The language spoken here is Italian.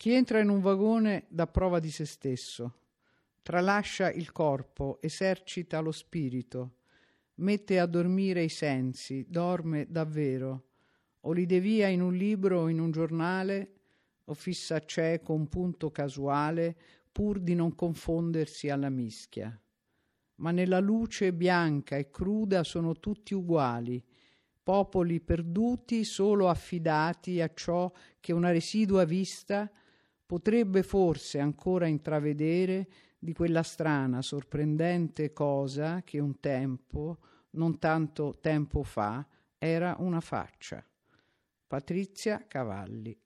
Chi entra in un vagone dà prova di se stesso, tralascia il corpo, esercita lo spirito, mette a dormire i sensi, dorme davvero, o li devia in un libro o in un giornale, o fissa cieco un punto casuale pur di non confondersi alla mischia. Ma nella luce bianca e cruda sono tutti uguali, popoli perduti solo affidati a ciò che una residua vista potrebbe forse ancora intravedere di quella strana, sorprendente cosa che un tempo, non tanto tempo fa, era una faccia. Patrizia Cavalli